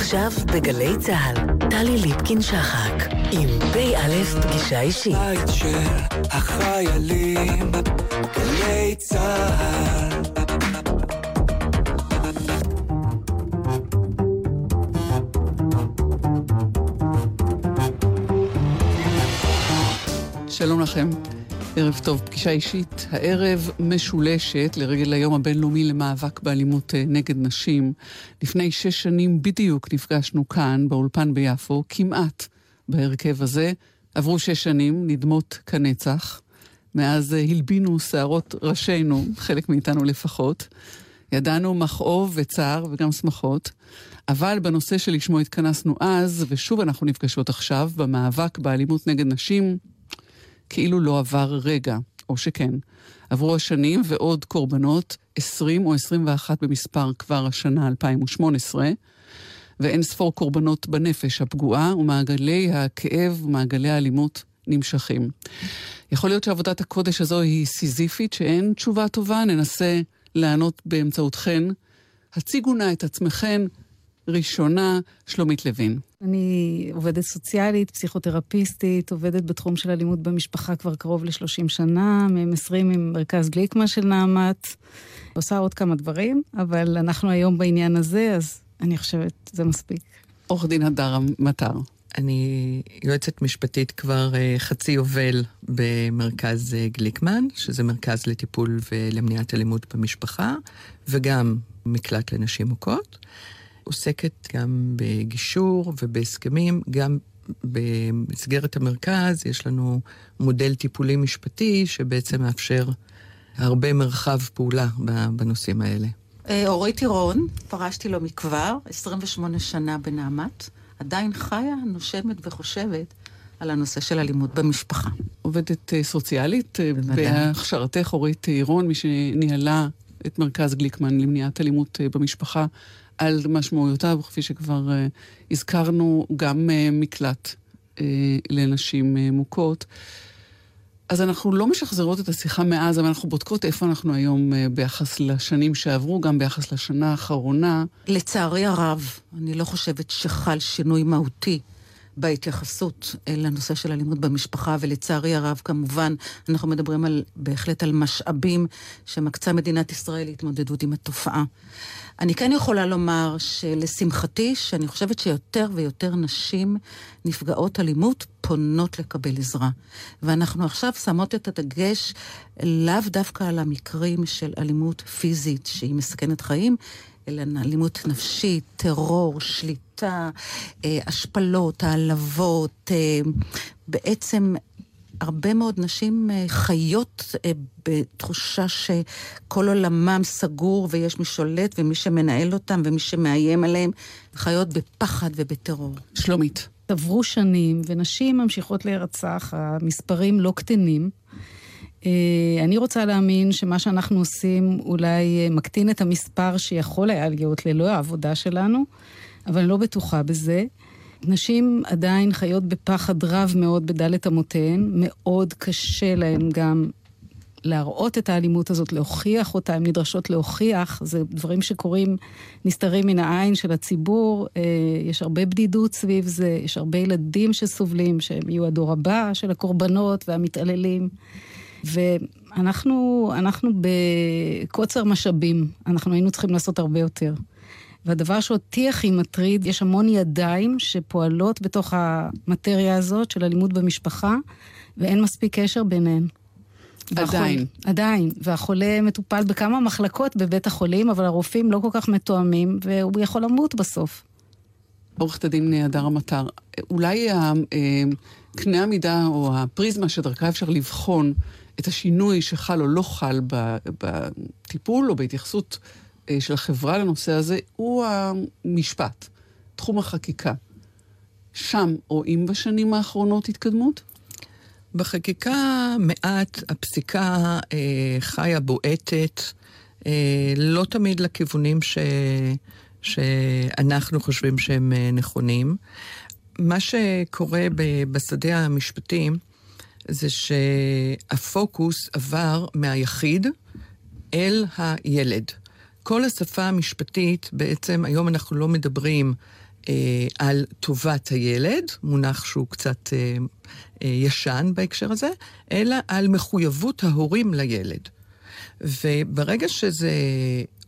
עכשיו בגלי צה"ל, טלי ליפקין-שחק, עם פ"א פגישה אישית. בית של החיילים, גלי צה"ל. שלום לכם. ערב טוב, פגישה אישית. הערב משולשת לרגל היום הבינלאומי למאבק באלימות אה, נגד נשים. לפני שש שנים בדיוק נפגשנו כאן, באולפן ביפו, כמעט בהרכב הזה. עברו שש שנים, נדמות כנצח. מאז אה, הלבינו שערות ראשינו, חלק מאיתנו לפחות. ידענו מכאוב וצער וגם שמחות. אבל בנושא שלשמו התכנסנו אז, ושוב אנחנו נפגשות עכשיו, במאבק באלימות נגד נשים, כאילו לא עבר רגע, או שכן. עברו השנים ועוד קורבנות, 20 או 21 במספר כבר השנה 2018, ואין ספור קורבנות בנפש הפגועה, ומעגלי הכאב ומעגלי האלימות נמשכים. יכול להיות שעבודת הקודש הזו היא סיזיפית, שאין תשובה טובה, ננסה לענות באמצעותכן. הציגו נא את עצמכן, ראשונה, שלומית לוין. אני עובדת סוציאלית, פסיכותרפיסטית, עובדת בתחום של אלימות במשפחה כבר קרוב ל-30 שנה, מהם 20 עם מרכז גליקמה של נעמת. עושה עוד כמה דברים, אבל אנחנו היום בעניין הזה, אז אני חושבת זה מספיק. עורך דין הדר מטר. אני יועצת משפטית כבר uh, חצי יובל במרכז uh, גליקמן, שזה מרכז לטיפול ולמניעת אלימות במשפחה, וגם מקלט לנשים מוכות. עוסקת גם בגישור ובהסכמים, גם במסגרת המרכז יש לנו מודל טיפולי משפטי שבעצם מאפשר הרבה מרחב פעולה בנושאים האלה. אה, אורית טירון, פרשתי לא מכבר, 28 שנה בנעמת, עדיין חיה, נושמת וחושבת על הנושא של אלימות במשפחה. עובדת אה, סוציאלית, אה, בהכשרתך אורית טירון, מי שניהלה את מרכז גליקמן למניעת אלימות במשפחה. על משמעויותיו, כפי שכבר uh, הזכרנו, גם uh, מקלט uh, לנשים uh, מוכות. אז אנחנו לא משחזרות את השיחה מאז, אבל אנחנו בודקות איפה אנחנו היום uh, ביחס לשנים שעברו, גם ביחס לשנה האחרונה. לצערי הרב, אני לא חושבת שחל שינוי מהותי בהתייחסות לנושא של אלימות במשפחה, ולצערי הרב, כמובן, אנחנו מדברים על, בהחלט על משאבים שמקצה מדינת ישראל להתמודדות עם התופעה. אני כן יכולה לומר שלשמחתי, שאני חושבת שיותר ויותר נשים נפגעות אלימות פונות לקבל עזרה. ואנחנו עכשיו שמות את הדגש לאו דווקא על המקרים של אלימות פיזית שהיא מסכנת חיים, אלא אלימות נפשית, טרור, שליטה, אה, השפלות, העלבות, אה, בעצם הרבה מאוד נשים אה, חיות אה, בתחושה שכל עולמם סגור ויש מי שולט ומי שמנהל אותם ומי שמאיים עליהם, חיות בפחד ובטרור. שלומית. עברו שנים ונשים ממשיכות להירצח, המספרים לא קטנים. אה, אני רוצה להאמין שמה שאנחנו עושים אולי מקטין את המספר שיכול היה להיות ללא העבודה שלנו, אבל אני לא בטוחה בזה. נשים עדיין חיות בפחד רב מאוד בדלת אמותיהן, מאוד קשה להן גם להראות את האלימות הזאת, להוכיח אותה, הן נדרשות להוכיח, זה דברים שקורים, נסתרים מן העין של הציבור, אה, יש הרבה בדידות סביב זה, יש הרבה ילדים שסובלים, שהם יהיו הדור הבא של הקורבנות והמתעללים. ואנחנו אנחנו בקוצר משאבים, אנחנו היינו צריכים לעשות הרבה יותר. והדבר שאותי הכי מטריד, יש המון ידיים שפועלות בתוך המטריה הזאת של אלימות במשפחה, ואין מספיק קשר ביניהן. עדיין. והחול, עדיין. והחולה מטופל בכמה מחלקות בבית החולים, אבל הרופאים לא כל כך מתואמים, והוא יכול למות בסוף. עורכת הדין הדר המטר, אולי אה, קנה המידה או הפריזמה שדרכה אפשר לבחון את השינוי שחל או לא חל בטיפול או בהתייחסות אה, של החברה לנושא הזה הוא המשפט, תחום החקיקה. שם רואים בשנים האחרונות התקדמות? בחקיקה מעט, הפסיקה אה, חיה בועטת, אה, לא תמיד לכיוונים ש, שאנחנו חושבים שהם אה, נכונים. מה שקורה בשדה המשפטי זה שהפוקוס עבר מהיחיד אל הילד. כל השפה המשפטית, בעצם היום אנחנו לא מדברים אה, על טובת הילד, מונח שהוא קצת אה, אה, ישן בהקשר הזה, אלא על מחויבות ההורים לילד. וברגע שזה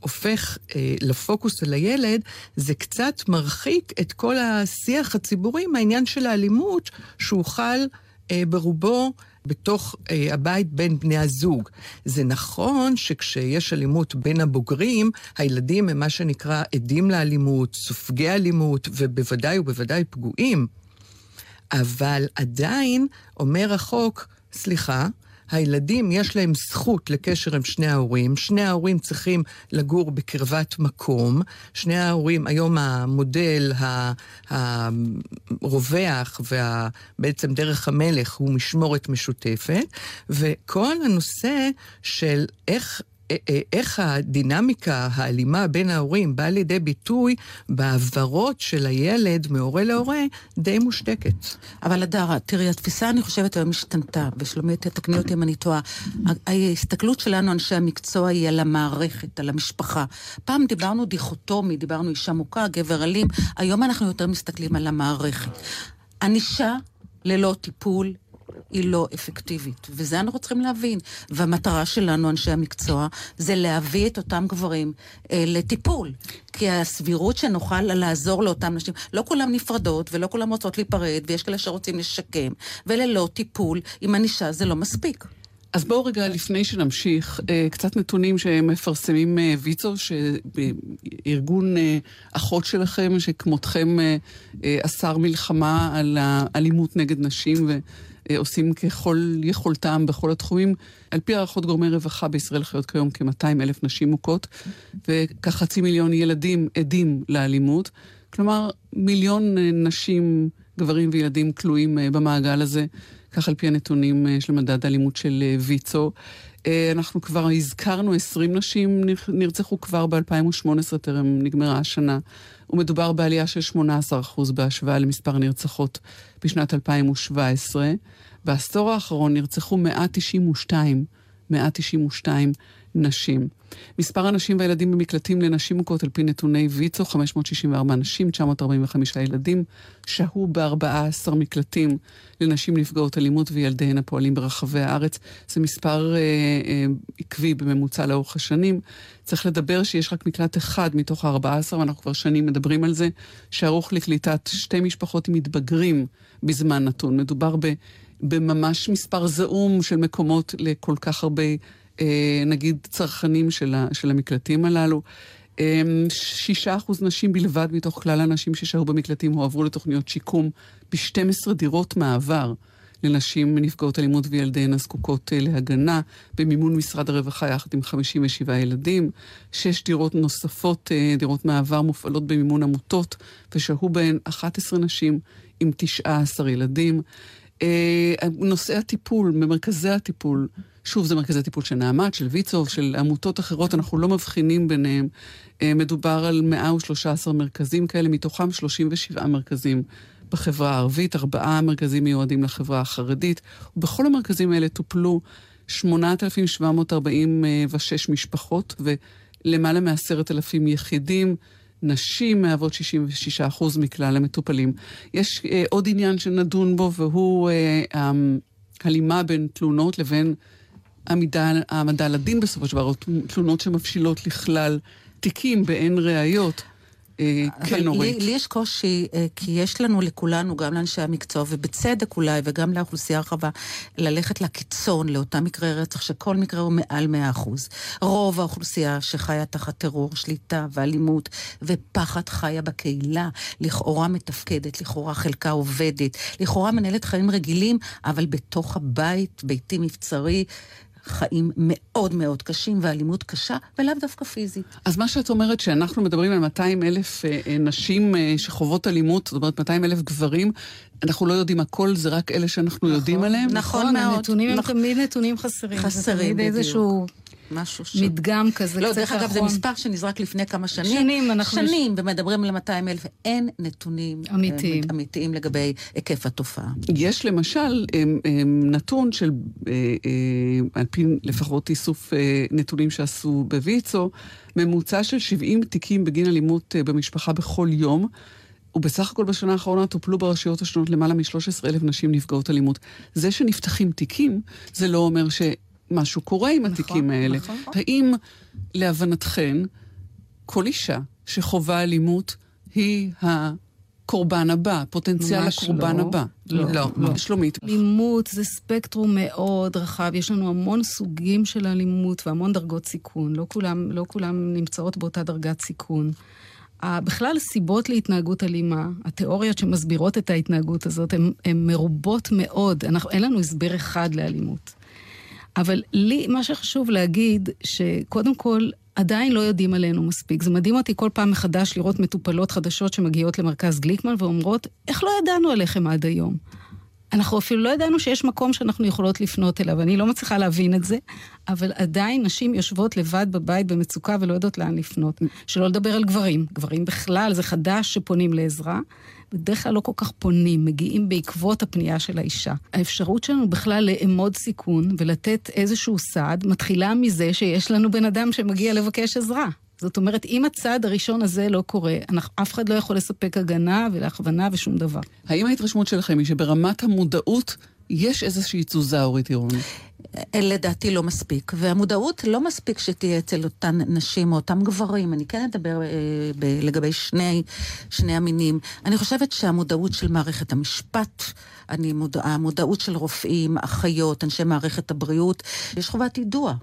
הופך אה, לפוקוס על הילד, זה קצת מרחיק את כל השיח הציבורי מהעניין של האלימות, שהוא חל ברובו בתוך אה, הבית בין בני הזוג. זה נכון שכשיש אלימות בין הבוגרים, הילדים הם מה שנקרא עדים לאלימות, סופגי אלימות, ובוודאי ובוודאי פגועים. אבל עדיין אומר החוק, סליחה, הילדים, יש להם זכות לקשר עם שני ההורים. שני ההורים צריכים לגור בקרבת מקום. שני ההורים, היום המודל הרווח ובעצם דרך המלך הוא משמורת משותפת. וכל הנושא של איך איך הדינמיקה האלימה בין ההורים באה לידי ביטוי בעברות של הילד מהורה להורה די מושתקת. אבל הדרה, תראי, התפיסה אני חושבת היום השתנתה, ושלומית, תקני אותי אם אני טועה. ההסתכלות שלנו, אנשי המקצוע, היא על המערכת, על המשפחה. פעם דיברנו דיכוטומי, דיברנו אישה מוכה, גבר אלים, היום אנחנו יותר מסתכלים על המערכת. ענישה ללא טיפול היא לא אפקטיבית. וזה אנחנו צריכים להבין. והמטרה שלנו, אנשי המקצוע, זה להביא את אותם גברים אה, לטיפול. כי הסבירות שנוכל לעזור לאותן נשים, לא כולן נפרדות ולא כולן רוצות להיפרד, ויש כאלה שרוצים לשקם, וללא טיפול עם ענישה זה לא מספיק. אז בואו רגע, לפני שנמשיך, אה, קצת נתונים שמפרסמים אה, ויצו, שארגון אה, אחות שלכם, שכמותכם אסר מלחמה על האלימות נגד נשים, ועושים ככל יכולתם בכל התחומים. על פי הערכות גורמי רווחה בישראל חיות כיום כ-200 אלף נשים מוכות, וכחצי מיליון ילדים עדים לאלימות. כלומר, מיליון נשים, גברים וילדים כלואים במעגל הזה. כך על פי הנתונים אה, של מדד האלימות של אה, ויצו. אה, אנחנו כבר הזכרנו 20 נשים נרצחו כבר ב-2018, טרם נגמרה השנה. ומדובר בעלייה של 18% בהשוואה למספר הנרצחות בשנת 2017. בעשור האחרון נרצחו 192, 192 נשים. מספר הנשים והילדים במקלטים לנשים מוכות על פי נתוני ויצו, 564 נשים, 945 ילדים, שהו ב-14 מקלטים לנשים נפגעות אלימות וילדיהן הפועלים ברחבי הארץ. זה מספר אה, אה, עקבי בממוצע לאורך השנים. צריך לדבר שיש רק מקלט אחד מתוך ה-14, ואנחנו כבר שנים מדברים על זה, שערוך לקליטת שתי משפחות עם מתבגרים בזמן נתון. מדובר ב... בממש מספר זעום של מקומות לכל כך הרבה נגיד צרכנים של, ה, של המקלטים הללו. אה, שישה אחוז נשים בלבד מתוך כלל הנשים ששהו במקלטים הועברו לתוכניות שיקום ב-12 דירות מעבר לנשים נפגעות אלימות וילדיהן הזקוקות אה, להגנה, במימון משרד הרווחה יחד עם 57 ילדים. שש דירות נוספות, דירות מעבר, מופעלות במימון עמותות, ושהו בהן 11 נשים עם 19 ילדים. נושאי הטיפול, במרכזי הטיפול, שוב, זה מרכזי טיפול של נעמת, של ויצו, של עמותות אחרות, אנחנו לא מבחינים ביניהם. אה, מדובר על 113 מרכזים כאלה, מתוכם 37 מרכזים בחברה הערבית, ארבעה מרכזים מיועדים לחברה החרדית, ובכל המרכזים האלה טופלו 8,746 משפחות ולמעלה מ-10,000 יחידים. נשים מהוות 66% מכלל המטופלים. יש אה, עוד עניין שנדון בו, והוא אה, הלימה בין תלונות לבין העמדה לדין בסופו של דבר, או תלונות שמבשילות לכלל תיקים באין ראיות. אה, כן, נורית. לי, לי יש קושי, אה, כי יש לנו לכולנו, גם לאנשי המקצוע, ובצדק אולי, וגם לאוכלוסייה הרחבה, ללכת לקיצון, לאותם מקרי רצח, שכל מקרה הוא מעל 100%. רוב האוכלוסייה שחיה תחת טרור, שליטה ואלימות ופחד חיה בקהילה, לכאורה מתפקדת, לכאורה חלקה עובדת, לכאורה מנהלת חיים רגילים, אבל בתוך הבית, ביתי מבצרי, חיים מאוד מאוד קשים ואלימות קשה, ולאו דווקא פיזית. אז מה שאת אומרת, שאנחנו מדברים על 200 אלף אה, אה, נשים אה, שחוות אלימות, זאת אומרת 200 אלף גברים, אנחנו לא יודעים הכל, זה רק אלה שאנחנו נכון, יודעים עליהם? נכון, נכון מאוד. הנתונים הם נכון. תמיד נתונים חסרים. חסרים, בדיוק. איזשהו... משהו ש... מדגם כזה לא, דרך אגב, זה מספר שנזרק לפני כמה שנים. שנים, אנחנו... שנים, ומדברים על 200 אלף. אין נתונים אמיתיים, אמיתיים לגבי היקף התופעה. יש למשל נתון של, אה, אה, על פי לפחות איסוף אה, נתונים שעשו בוויצו, ממוצע של 70 תיקים בגין אלימות במשפחה בכל יום. ובסך הכל בשנה האחרונה טופלו ברשויות השונות למעלה מ-13 אלף נשים נפגעות אלימות. זה שנפתחים תיקים, זה לא אומר שמשהו קורה עם נכון, התיקים האלה. נכון. האם, להבנתכן, כל אישה שחווה אלימות היא הקורבן הבא, פוטנציאל הקורבן לא. הבא. לא, לא. לא. שלומית. אלימות זה ספקטרום מאוד רחב, יש לנו המון סוגים של אלימות והמון דרגות סיכון. לא כולם, לא כולם נמצאות באותה דרגת סיכון. בכלל סיבות להתנהגות אלימה, התיאוריות שמסבירות את ההתנהגות הזאת, הן מרובות מאוד. אנחנו, אין לנו הסבר אחד לאלימות. אבל לי, מה שחשוב להגיד, שקודם כל, עדיין לא יודעים עלינו מספיק. זה מדהים אותי כל פעם מחדש לראות מטופלות חדשות שמגיעות למרכז גליקמן ואומרות, איך לא ידענו עליכם עד היום? אנחנו אפילו לא ידענו שיש מקום שאנחנו יכולות לפנות אליו. אני לא מצליחה להבין את זה, אבל עדיין נשים יושבות לבד בבית במצוקה ולא יודעות לאן לפנות. שלא לדבר על גברים. גברים בכלל, זה חדש שפונים לעזרה. בדרך כלל לא כל כך פונים, מגיעים בעקבות הפנייה של האישה. האפשרות שלנו בכלל לאמוד סיכון ולתת איזשהו סעד מתחילה מזה שיש לנו בן אדם שמגיע לבקש עזרה. זאת אומרת, אם הצעד הראשון הזה לא קורה, אף אחד לא יכול לספק הגנה ולהכוונה ושום דבר. האם ההתרשמות שלכם היא שברמת המודעות יש איזושהי תזוזה, אורית ירון? לדעתי לא מספיק. והמודעות לא מספיק שתהיה אצל אותן נשים או אותם גברים. אני כן אדבר אה, ב- לגבי שני, שני המינים. אני חושבת שהמודעות של מערכת המשפט, אני מודע, המודעות של רופאים, אחיות, אנשי מערכת הבריאות, יש חובת יידוע.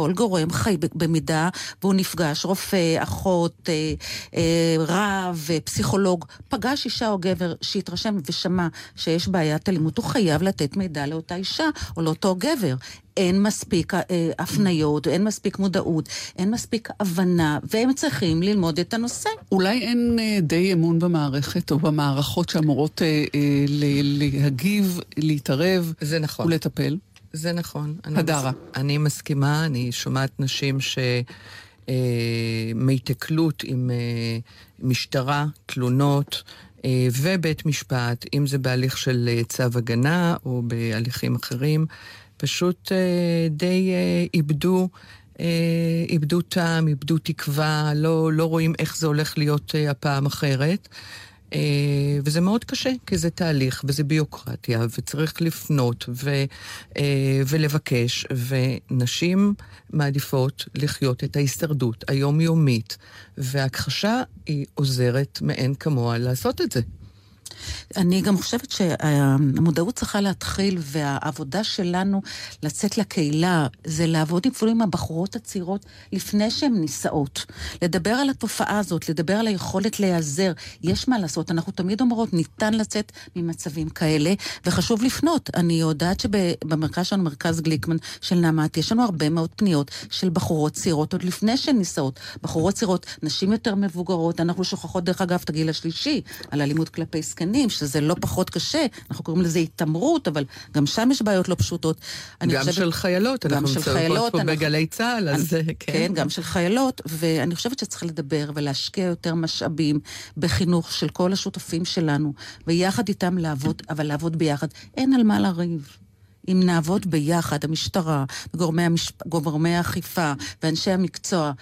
כל גורם חי במידה והוא נפגש, רופא, אחות, אה, אה, רב, אה, פסיכולוג, פגש אישה או גבר שהתרשם ושמע שיש בעיית אלימות, הוא חייב לתת מידע לאותה אישה או לאותו גבר. אין מספיק אה, הפניות, אין מספיק מודעות, אין מספיק הבנה, והם צריכים ללמוד את הנושא. אולי אין אה, די אמון במערכת או במערכות שאמורות אה, אה, להגיב, להתערב זה נכון. ולטפל? זה נכון. הדרה. אני, אני מסכימה, אני שומעת נשים ש... מהיתקלות עם אה, משטרה, תלונות אה, ובית משפט, אם זה בהליך של אה, צו הגנה או בהליכים אחרים, פשוט די איבדו, איבדו טעם, איבדו תקווה, לא, לא רואים איך זה הולך להיות הפעם אחרת. אה, וזה מאוד קשה, כי זה תהליך וזה ביוקרטיה, וצריך לפנות ו, אה, ולבקש, ונשים מעדיפות לחיות את ההישרדות היומיומית, והכחשה היא עוזרת מאין כמוה לעשות את זה. אני גם חושבת שהמודעות צריכה להתחיל, והעבודה שלנו לצאת לקהילה, זה לעבוד עם הבחורות הצעירות לפני שהן נישאות. לדבר על התופעה הזאת, לדבר על היכולת להיעזר. יש מה לעשות, אנחנו תמיד אומרות, ניתן לצאת ממצבים כאלה, וחשוב לפנות. אני יודעת שבמרכז שלנו, מרכז גליקמן של נעמת, יש לנו הרבה מאוד פניות של בחורות צעירות עוד לפני שהן נישאות. בחורות צעירות, נשים יותר מבוגרות, אנחנו שוכחות דרך אגב את הגיל השלישי, על אלימות כלפי זקנים. קטנים, שזה לא פחות קשה, אנחנו קוראים לזה התעמרות, אבל גם שם יש בעיות לא פשוטות. גם חושבת, של חיילות, אנחנו מצטרפות פה אנחנו, בגלי צה"ל, אז אני, כן. כן, גם של חיילות, ואני חושבת שצריך לדבר ולהשקיע יותר משאבים בחינוך של כל השותפים שלנו, ויחד איתם לעבוד, אבל לעבוד ביחד. אין על מה לריב. אם נעבוד ביחד, המשטרה, גורמי, המשפ... גורמי האכיפה ואנשי המקצוע,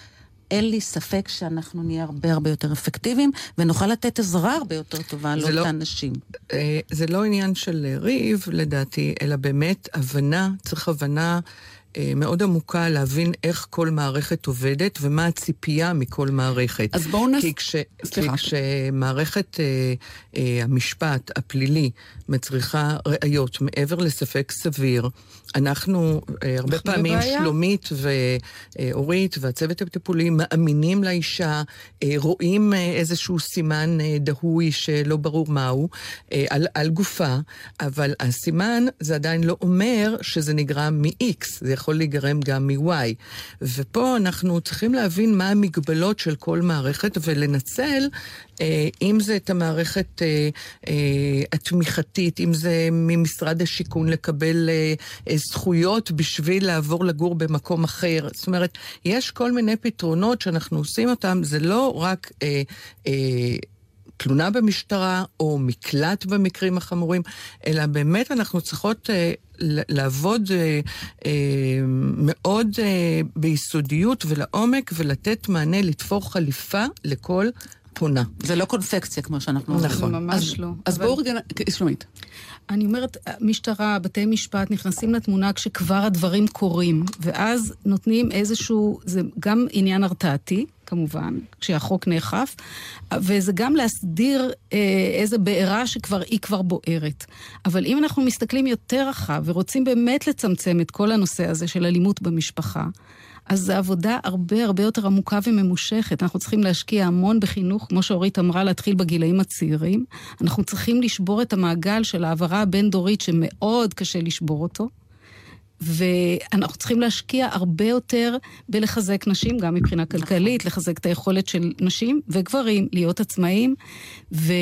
אין לי ספק שאנחנו נהיה הרבה הרבה יותר אפקטיביים, ונוכל לתת עזרה הרבה יותר טובה לאותן לא, נשים. אה, זה לא עניין של ריב, לדעתי, אלא באמת הבנה, צריך הבנה. אה, מאוד עמוקה להבין איך כל מערכת עובדת ומה הציפייה מכל מערכת. אז בואו נס... כי, כש... כי כשמערכת אה, אה, המשפט הפלילי מצריכה ראיות מעבר לספק סביר, אנחנו אה, הרבה פעמים, בבעיה. שלומית ואורית והצוות הטיפולי מאמינים לאישה, אה, רואים אה, איזשהו סימן דהוי שלא ברור מהו על, על גופה, אבל הסימן זה עדיין לא אומר שזה נגרם מ-X, זה יכול להיגרם גם מ-Y. ופה אנחנו צריכים להבין מה המגבלות של כל מערכת ולנצל, אם זה את המערכת התמיכתית, אם זה ממשרד השיכון לקבל זכויות בשביל לעבור לגור במקום אחר. זאת אומרת, יש כל מיני פתרונות שאנחנו עושים אותם, זה לא רק... תלונה במשטרה או מקלט במקרים החמורים, אלא באמת אנחנו צריכות אה, לעבוד אה, אה, מאוד אה, ביסודיות ולעומק ולתת מענה, לתפור חליפה לכל פונה. זה לא קונפקציה, כמו שאנחנו אומרים. נכון. ממש אז, לא. אז אבל- בואו רגע, שלומית. אני אומרת, משטרה, בתי משפט נכנסים לתמונה כשכבר הדברים קורים, ואז נותנים איזשהו, זה גם עניין הרתעתי, כמובן, כשהחוק נאכף, וזה גם להסדיר אה, איזה בעירה שכבר, היא כבר בוערת. אבל אם אנחנו מסתכלים יותר רחב ורוצים באמת לצמצם את כל הנושא הזה של אלימות במשפחה, אז זו עבודה הרבה הרבה יותר עמוקה וממושכת. אנחנו צריכים להשקיע המון בחינוך, כמו שאורית אמרה, להתחיל בגילאים הצעירים. אנחנו צריכים לשבור את המעגל של ההעברה הבין-דורית, שמאוד קשה לשבור אותו. ואנחנו צריכים להשקיע הרבה יותר בלחזק נשים, גם מבחינה כלכלית, לחזק את היכולת של נשים וגברים להיות עצמאים, ו-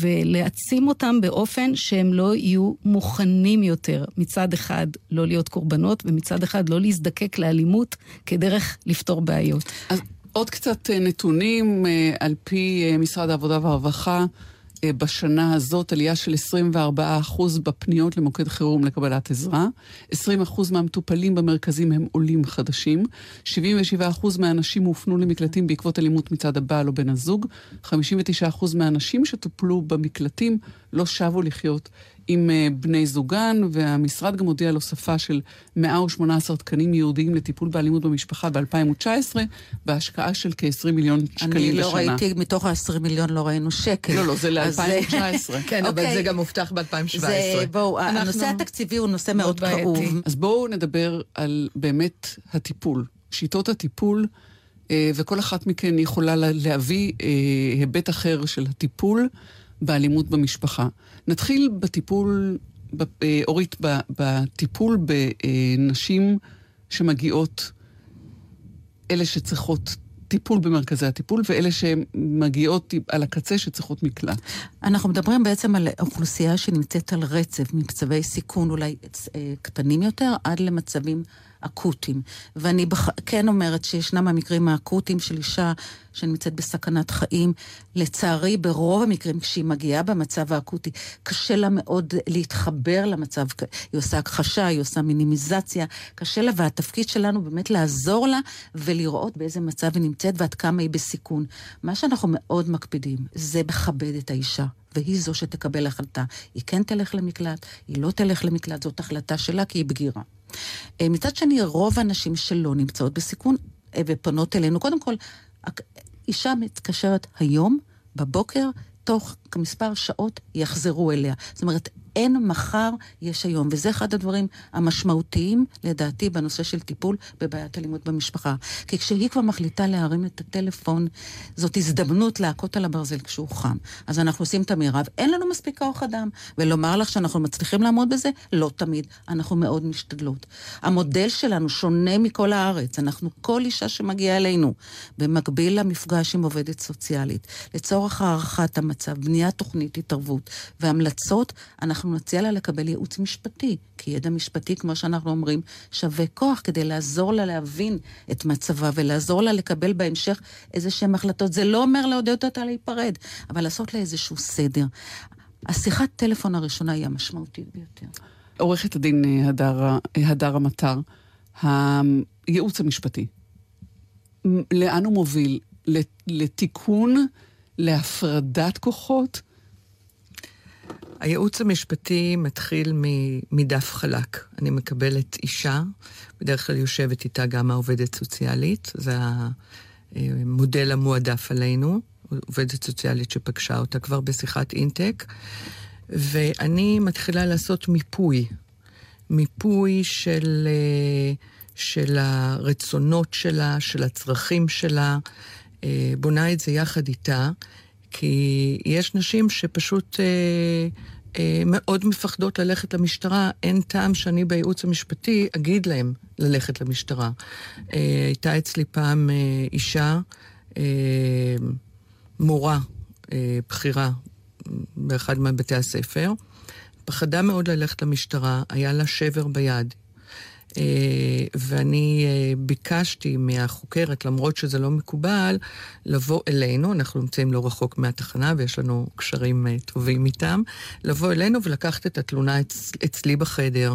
ולהעצים אותם באופן שהם לא יהיו מוכנים יותר, מצד אחד לא להיות קורבנות, ומצד אחד לא להזדקק לאלימות כדרך לפתור בעיות. אז עוד קצת אה, נתונים, אה, על פי אה, משרד העבודה והרווחה, בשנה הזאת עלייה של 24% בפניות למוקד חירום לקבלת עזרה. 20% מהמטופלים במרכזים הם עולים חדשים. 77% מהאנשים הופנו למקלטים בעקבות אלימות מצד הבעל או בן הזוג. 59% מהאנשים שטופלו במקלטים לא שבו לחיות עם אה, בני זוגן, והמשרד גם הודיע על הוספה של 118 תקנים ייעודיים לטיפול באלימות במשפחה ב-2019, בהשקעה של כ-20 מיליון שקלים אני בשנה. לא ראיתי, מתוך ה-20 מיליון לא ראינו שקל. לא, לא, זה אז ל-2019. כן, אבל אוקיי. זה גם הובטח ב-2017. זה, בואו, הנושא התקציבי הוא נושא מאוד. כאוב. אז בואו נדבר על באמת הטיפול, שיטות הטיפול, אה, וכל אחת מכן יכולה לה- להביא אה, היבט אחר של הטיפול באלימות במשפחה. נתחיל בטיפול, אה, אורית, בטיפול בנשים שמגיעות, אלה שצריכות טיפול במרכזי הטיפול, ואלה שמגיעות על הקצה שצריכות מקלט. אנחנו מדברים בעצם על אוכלוסייה שנמצאת על רצף ממצבי סיכון אולי אה, קטנים יותר עד למצבים אקוטיים. ואני בח... כן אומרת שישנם המקרים האקוטיים של אישה שנמצאת בסכנת חיים. לצערי, ברוב המקרים, כשהיא מגיעה במצב האקוטי, קשה לה מאוד להתחבר למצב. היא עושה הכחשה, היא עושה מינימיזציה, קשה לה, והתפקיד שלנו באמת לעזור לה ולראות באיזה מצב היא נמצאת ועד כמה היא בסיכון. מה שאנחנו מאוד מקפידים זה לכבד את האישה. והיא זו שתקבל החלטה. היא כן תלך למקלט, היא לא תלך למקלט, זאת החלטה שלה כי היא בגירה. אה, מצד שני, רוב הנשים שלא נמצאות בסיכון אה, ופונות אלינו, קודם כל, אישה מתקשרת היום, בבוקר, תוך מספר שעות יחזרו אליה. זאת אומרת, אין מחר, יש היום. וזה אחד הדברים המשמעותיים, לדעתי, בנושא של טיפול בבעיית אלימות במשפחה. כי כשהיא כבר מחליטה להרים את הטלפון, זאת הזדמנות להכות על הברזל כשהוא חם. אז אנחנו עושים את המרב. אין לנו מספיק כוח אדם. ולומר לך שאנחנו מצליחים לעמוד בזה? לא תמיד. אנחנו מאוד משתדלות. המודל שלנו שונה מכל הארץ. אנחנו, כל אישה שמגיעה אלינו, במקביל למפגש עם עובדת סוציאלית, לצורך הערכת המצב, בניית תוכנית התערבות והמלצות, אנחנו נציע לה לקבל ייעוץ משפטי, כי ידע משפטי, כמו שאנחנו אומרים, שווה כוח כדי לעזור לה להבין את מצבה ולעזור לה לקבל בהמשך איזה שהן החלטות. זה לא אומר לעודד אותה להיפרד, אבל לעשות לה איזשהו סדר. השיחת טלפון הראשונה היא המשמעותית ביותר. עורכת הדין אה, הדר, אה, המטר, הייעוץ המשפטי, לאן הוא מוביל? לת- לתיקון, להפרדת כוחות? הייעוץ המשפטי מתחיל מדף חלק. אני מקבלת אישה, בדרך כלל יושבת איתה גם העובדת סוציאלית, זה המודל המועדף עלינו, עובדת סוציאלית שפגשה אותה כבר בשיחת אינטק, ואני מתחילה לעשות מיפוי. מיפוי של, של הרצונות שלה, של הצרכים שלה, אה, בונה את זה יחד איתה, כי יש נשים שפשוט אה, אה, מאוד מפחדות ללכת למשטרה. אין טעם שאני בייעוץ המשפטי אגיד להם ללכת למשטרה. אה, הייתה אצלי פעם אה, אישה, אה, מורה אה, בכירה באחד מבתי הספר, פחדה מאוד ללכת למשטרה, היה לה שבר ביד. אה, ואני אה, ביקשתי מהחוקרת, למרות שזה לא מקובל, לבוא אלינו, אנחנו נמצאים לא רחוק מהתחנה ויש לנו קשרים אה, טובים איתם, לבוא אלינו ולקחת את התלונה אצ, אצלי בחדר.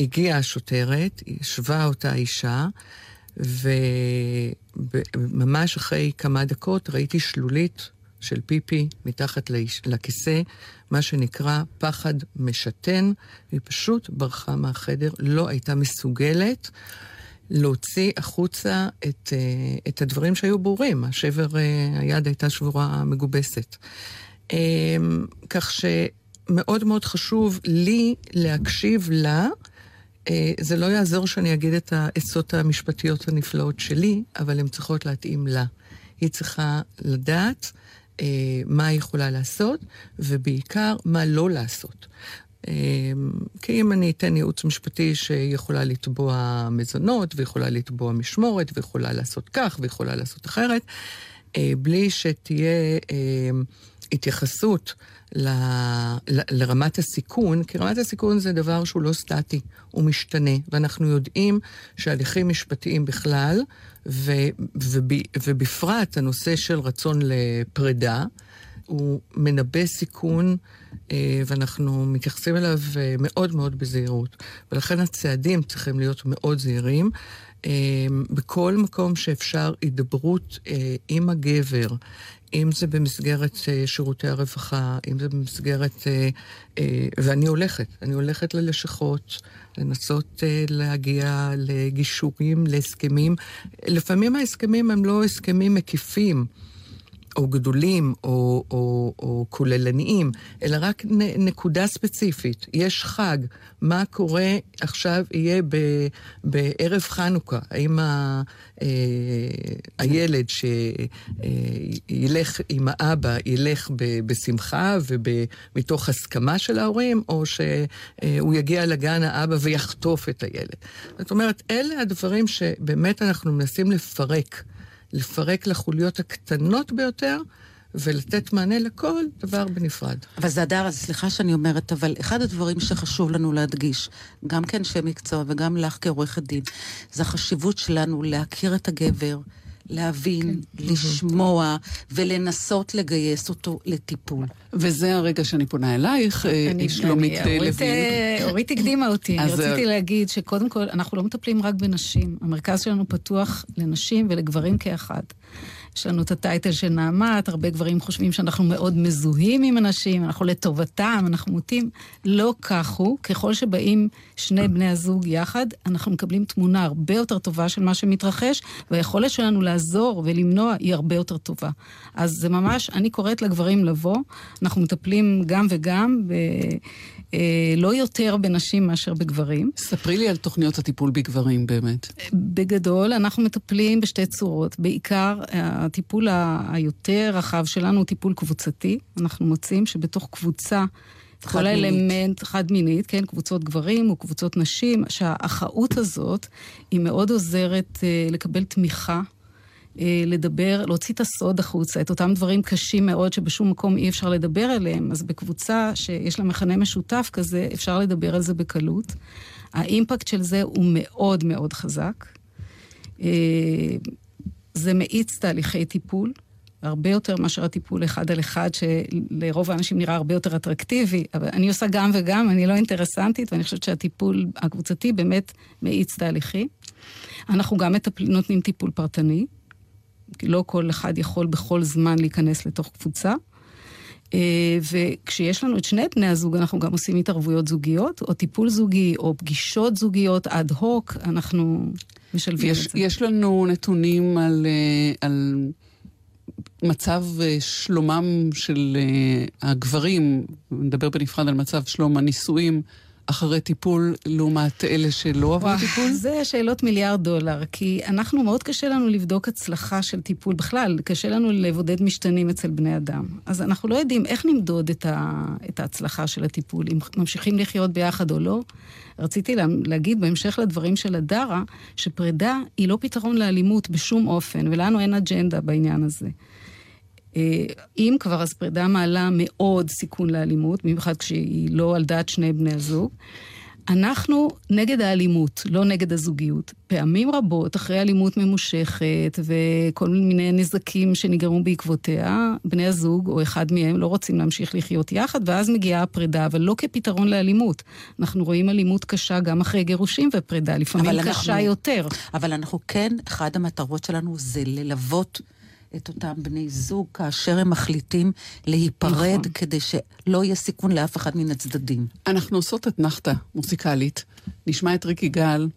הגיעה השוטרת, ישבה אותה אישה, וממש אחרי כמה דקות ראיתי שלולית של פיפי מתחת לכיסא, מה שנקרא פחד משתן, והיא פשוט ברחה מהחדר, לא הייתה מסוגלת להוציא החוצה את, אה, את הדברים שהיו ברורים. השבר, אה, היד הייתה שבורה מגובסת. אמ, כך שמאוד מאוד חשוב לי להקשיב לה. אה, זה לא יעזור שאני אגיד את העצות המשפטיות הנפלאות שלי, אבל הן צריכות להתאים לה. היא צריכה לדעת אה, מה היא יכולה לעשות, ובעיקר מה לא לעשות. אה, כי אם אני אתן ייעוץ משפטי שיכולה לתבוע מזונות, ויכולה לתבוע משמורת, ויכולה לעשות כך, ויכולה לעשות אחרת, אה, בלי שתהיה אה, התייחסות ל, ל, לרמת הסיכון, כי רמת הסיכון זה דבר שהוא לא סטטי, הוא משתנה, ואנחנו יודעים שהליכים משפטיים בכלל, ו, וב, ובפרט הנושא של רצון לפרידה, הוא מנבא סיכון, אה, ואנחנו מתייחסים אליו אה, מאוד מאוד בזהירות. ולכן הצעדים צריכים להיות מאוד זהירים. אה, בכל מקום שאפשר הידברות עם הגבר, אם זה במסגרת שירותי הרווחה, אם זה במסגרת... ואני הולכת, אני הולכת ללשכות, לנסות להגיע לגישורים, להסכמים. לפעמים ההסכמים הם לא הסכמים מקיפים. או גדולים או, או, או כוללניים, אלא רק נ, נקודה ספציפית. יש חג, מה קורה עכשיו יהיה ב, בערב חנוכה? האם ה, אה, הילד שילך עם האבא ילך ב, בשמחה ומתוך הסכמה של ההורים, או שהוא יגיע לגן האבא ויחטוף את הילד? זאת אומרת, אלה הדברים שבאמת אנחנו מנסים לפרק. לפרק לחוליות הקטנות ביותר. ולתת מענה לכל דבר בנפרד. אבל זה הדר, סליחה שאני אומרת, אבל אחד הדברים שחשוב לנו להדגיש, גם כאנשי מקצוע וגם לך כעורכת דין, זה החשיבות שלנו להכיר את הגבר, להבין, כן. לשמוע ולנסות לגייס אותו לטיפול. וזה הרגע שאני פונה אלייך, אה, שלומית לוין. אורית הקדימה אותי. אני רציתי להגיד שקודם כל, אנחנו לא מטפלים רק בנשים. המרכז שלנו פתוח לנשים ולגברים כאחד. יש לנו את הטייטל של נעמת, הרבה גברים חושבים שאנחנו מאוד מזוהים עם אנשים, אנחנו לטובתם, אנחנו מוטים. לא כך הוא. ככל שבאים שני בני הזוג יחד, אנחנו מקבלים תמונה הרבה יותר טובה של מה שמתרחש, והיכולת שלנו לעזור ולמנוע היא הרבה יותר טובה. אז זה ממש, אני קוראת לגברים לבוא, אנחנו מטפלים גם וגם, ב... אה, לא יותר בנשים מאשר בגברים. ספרי לי על תוכניות הטיפול בגברים באמת. בגדול, אנחנו מטפלים בשתי צורות. בעיקר, הטיפול היותר רחב שלנו הוא טיפול קבוצתי. אנחנו מוצאים שבתוך קבוצה... כל האלמנט, חד מינית, כן, קבוצות גברים או קבוצות נשים, שהאחאות הזאת היא מאוד עוזרת לקבל תמיכה אה, לדבר, להוציא את הסוד החוצה, את אותם דברים קשים מאוד שבשום מקום אי אפשר לדבר עליהם, אז בקבוצה שיש לה מכנה משותף כזה, אפשר לדבר על זה בקלות. האימפקט של זה הוא מאוד מאוד חזק. אה, זה מאיץ תהליכי טיפול, הרבה יותר מאשר הטיפול אחד על אחד, שלרוב האנשים נראה הרבה יותר אטרקטיבי, אבל אני עושה גם וגם, אני לא אינטרסנטית, ואני חושבת שהטיפול הקבוצתי באמת מאיץ תהליכי. אנחנו גם מטפל, נותנים טיפול פרטני, לא כל אחד יכול בכל זמן להיכנס לתוך קבוצה. אה, וכשיש לנו את שני בני הזוג, אנחנו גם עושים התערבויות זוגיות, או טיפול זוגי, או פגישות זוגיות אד הוק, אנחנו משלבים יש, את זה. יש לנו נתונים על, אה, על מצב אה, שלומם של הגברים, נדבר בנפרד על מצב שלום הנישואים. אחרי טיפול לעומת אלה שלא עברו טיפול? זה שאלות מיליארד דולר, כי אנחנו, מאוד קשה לנו לבדוק הצלחה של טיפול. בכלל, קשה לנו לבודד משתנים אצל בני אדם. אז אנחנו לא יודעים איך נמדוד את, ה, את ההצלחה של הטיפול, אם ממשיכים לחיות ביחד או לא. רציתי לה, להגיד בהמשך לדברים של הדרה, שפרידה היא לא פתרון לאלימות בשום אופן, ולנו אין אג'נדה בעניין הזה. אה, אם כבר, אז פרידה מעלה מאוד סיכון לאלימות, במיוחד כשהיא לא על דעת שני בני הזוג. אנחנו נגד האלימות, לא נגד הזוגיות. פעמים רבות, אחרי אלימות ממושכת וכל מיני נזקים שנגרמו בעקבותיה, בני הזוג או אחד מהם לא רוצים להמשיך לחיות יחד, ואז מגיעה הפרידה, אבל לא כפתרון לאלימות. אנחנו רואים אלימות קשה גם אחרי גירושים ופרידה, לפעמים קשה אנחנו, יותר. אבל אנחנו כן, אחת המטרות שלנו זה ללוות את אותם בני זוג כאשר הם מחליטים להיפרד, נכון. כדי שלא יהיה סיכון לאף אחד מן הצדדים. אנחנו עושות אתנחתא מוזיקלית. נשמע את ריקי גל,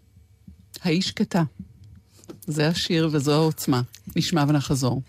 האיש שקטה. זה השיר וזו העוצמה. נשמע ונחזור.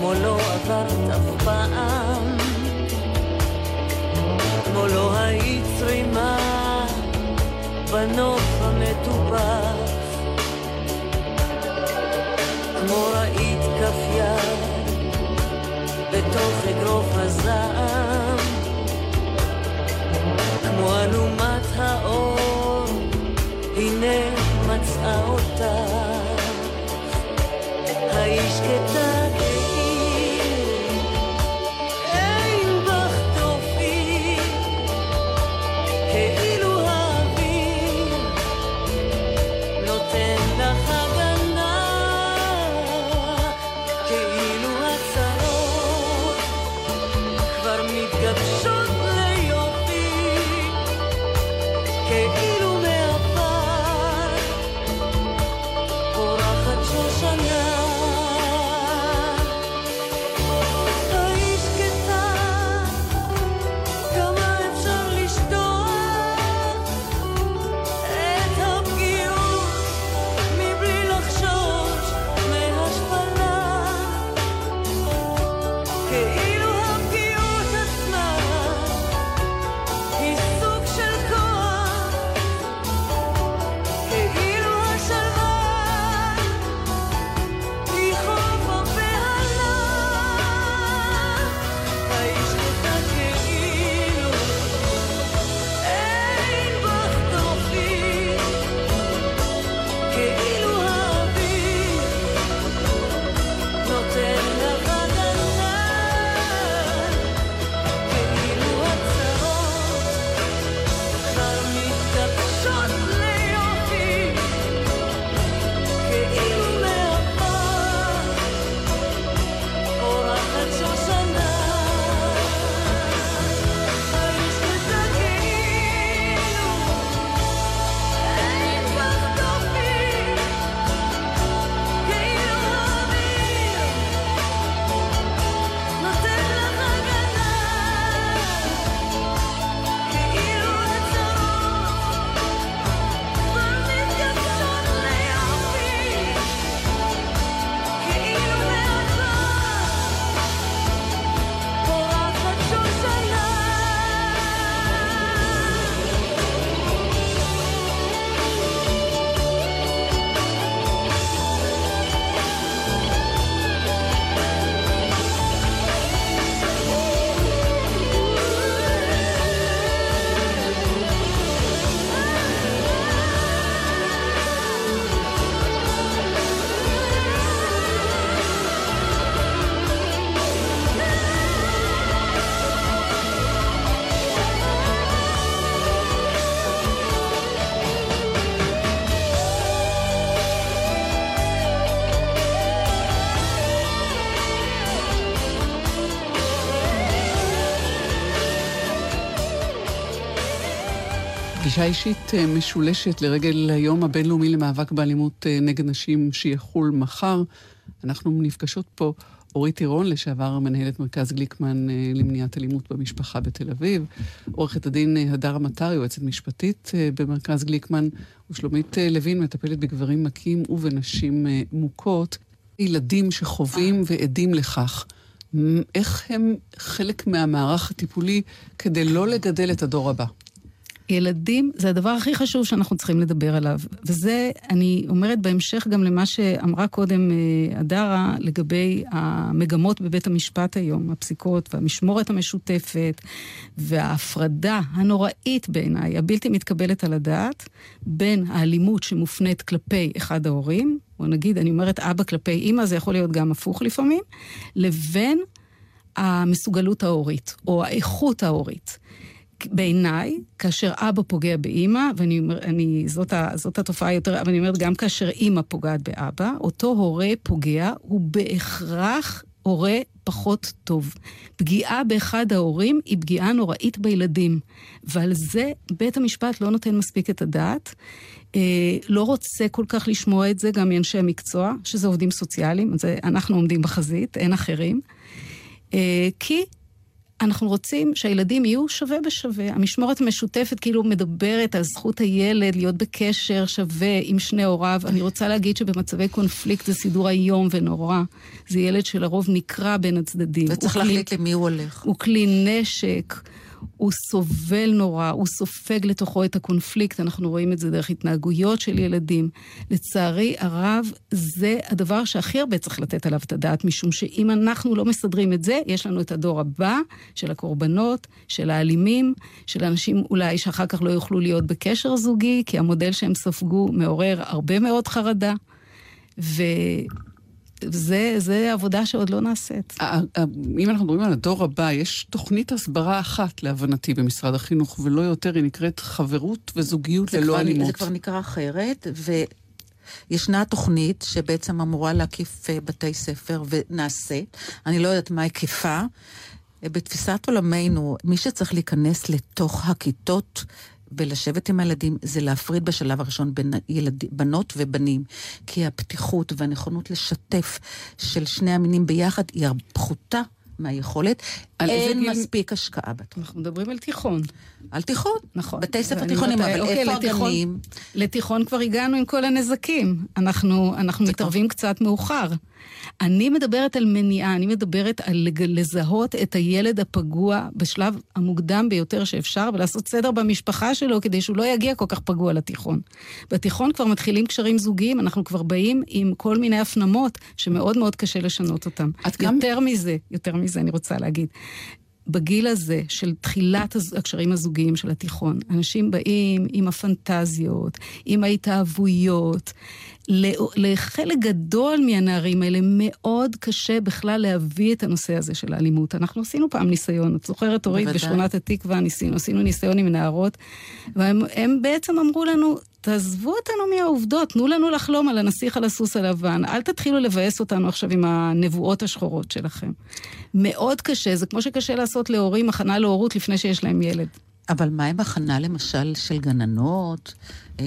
כמו לא עברת אף פעם, כמו לא היית צרימה בנוף המטופח, כמו ראית כף יד בתוך אגרוף הזעם, כמו אלומת האור, הנה מצאה אותך. האיש קטן פגישה אישית אה, משולשת לרגל היום הבינלאומי למאבק באלימות אה, נגד נשים שיחול מחר. אנחנו נפגשות פה אורית טירון, לשעבר מנהלת מרכז גליקמן אה, למניעת אלימות במשפחה בתל אביב, עורכת הדין הדר מטר, יועצת משפטית במרכז גליקמן, ושלומית לוין, מטפלת בגברים מכים ובנשים מוכות, ילדים שחווים ועדים לכך. איך הם חלק מהמערך הטיפולי כדי לא לגדל את הדור הבא? ילדים זה הדבר הכי חשוב שאנחנו צריכים לדבר עליו. וזה, אני אומרת בהמשך גם למה שאמרה קודם אה, הדרה לגבי המגמות בבית המשפט היום, הפסיקות והמשמורת המשותפת וההפרדה הנוראית בעיניי, הבלתי מתקבלת על הדעת, בין האלימות שמופנית כלפי אחד ההורים, או נגיד, אני אומרת אבא כלפי אימא, זה יכול להיות גם הפוך לפעמים, לבין המסוגלות ההורית, או האיכות ההורית. בעיניי, כאשר אבא פוגע באימא, ואני אומרת, זאת, זאת התופעה יותר, אבל אני אומרת, גם כאשר אימא פוגעת באבא, אותו הורה פוגע הוא בהכרח הורה פחות טוב. פגיעה באחד ההורים היא פגיעה נוראית בילדים, ועל זה בית המשפט לא נותן מספיק את הדעת. אה, לא רוצה כל כך לשמוע את זה גם מאנשי המקצוע, שזה עובדים סוציאליים, זה, אנחנו עומדים בחזית, אין אחרים. אה, כי אנחנו רוצים שהילדים יהיו שווה בשווה. המשמורת המשותפת כאילו מדברת על זכות הילד להיות בקשר שווה עם שני הוריו. אני רוצה להגיד שבמצבי קונפליקט זה סידור איום ונורא. זה ילד שלרוב נקרע בין הצדדים. וצריך להחליט למי הוא הולך. הוא כלי נשק. הוא סובל נורא, הוא סופג לתוכו את הקונפליקט, אנחנו רואים את זה דרך התנהגויות של ילדים. לצערי הרב, זה הדבר שהכי הרבה צריך לתת עליו את הדעת, משום שאם אנחנו לא מסדרים את זה, יש לנו את הדור הבא של הקורבנות, של האלימים, של אנשים אולי שאחר כך לא יוכלו להיות בקשר זוגי, כי המודל שהם ספגו מעורר הרבה מאוד חרדה. ו... זה, זה עבודה שעוד לא נעשית. אם אנחנו מדברים על הדור הבא, יש תוכנית הסברה אחת, להבנתי, במשרד החינוך, ולא יותר, היא נקראת חברות וזוגיות ללא כבר, אלימות. זה כבר נקרא אחרת, וישנה תוכנית שבעצם אמורה להקיף אה, בתי ספר, ונעשית. אני לא יודעת מה היקפה. בתפיסת עולמנו, מי שצריך להיכנס לתוך הכיתות ולשבת עם הילדים זה להפריד בשלב הראשון בין ילד, בנות ובנים. כי הפתיחות והנכונות לשתף של שני המינים ביחד היא פחותה מהיכולת. אין גיל... מספיק השקעה בתחום. אנחנו מדברים על תיכון. על תיכון. נכון. בתי ספר תיכונים, אבל אוקיי, איפה לתיכון, הגנים? לתיכון כבר הגענו עם כל הנזקים. אנחנו, אנחנו מתערבים קצת מאוחר. אני מדברת על מניעה, אני מדברת על לזהות את הילד הפגוע בשלב המוקדם ביותר שאפשר, ולעשות סדר במשפחה שלו כדי שהוא לא יגיע כל כך פגוע לתיכון. בתיכון כבר מתחילים קשרים זוגיים, אנחנו כבר באים עם כל מיני הפנמות שמאוד מאוד קשה לשנות אותם. יותר גם... מזה, יותר מזה אני רוצה להגיד. בגיל הזה של תחילת הקשרים הזוגיים של התיכון, אנשים באים עם הפנטזיות, עם ההתאהבויות. לחלק גדול מהנערים האלה מאוד קשה בכלל להביא את הנושא הזה של האלימות. אנחנו עשינו פעם ניסיון, את זוכרת, אורית, בשכונת התקווה ניסינו, עשינו ניסיון עם נערות, והם בעצם אמרו לנו, תעזבו אותנו מהעובדות, תנו לנו לחלום על הנסיך על הסוס הלבן, אל תתחילו לבאס אותנו עכשיו עם הנבואות השחורות שלכם. מאוד קשה, זה כמו שקשה לעשות להורים הכנה להורות לפני שיש להם ילד. אבל מה עם הכנה למשל של גננות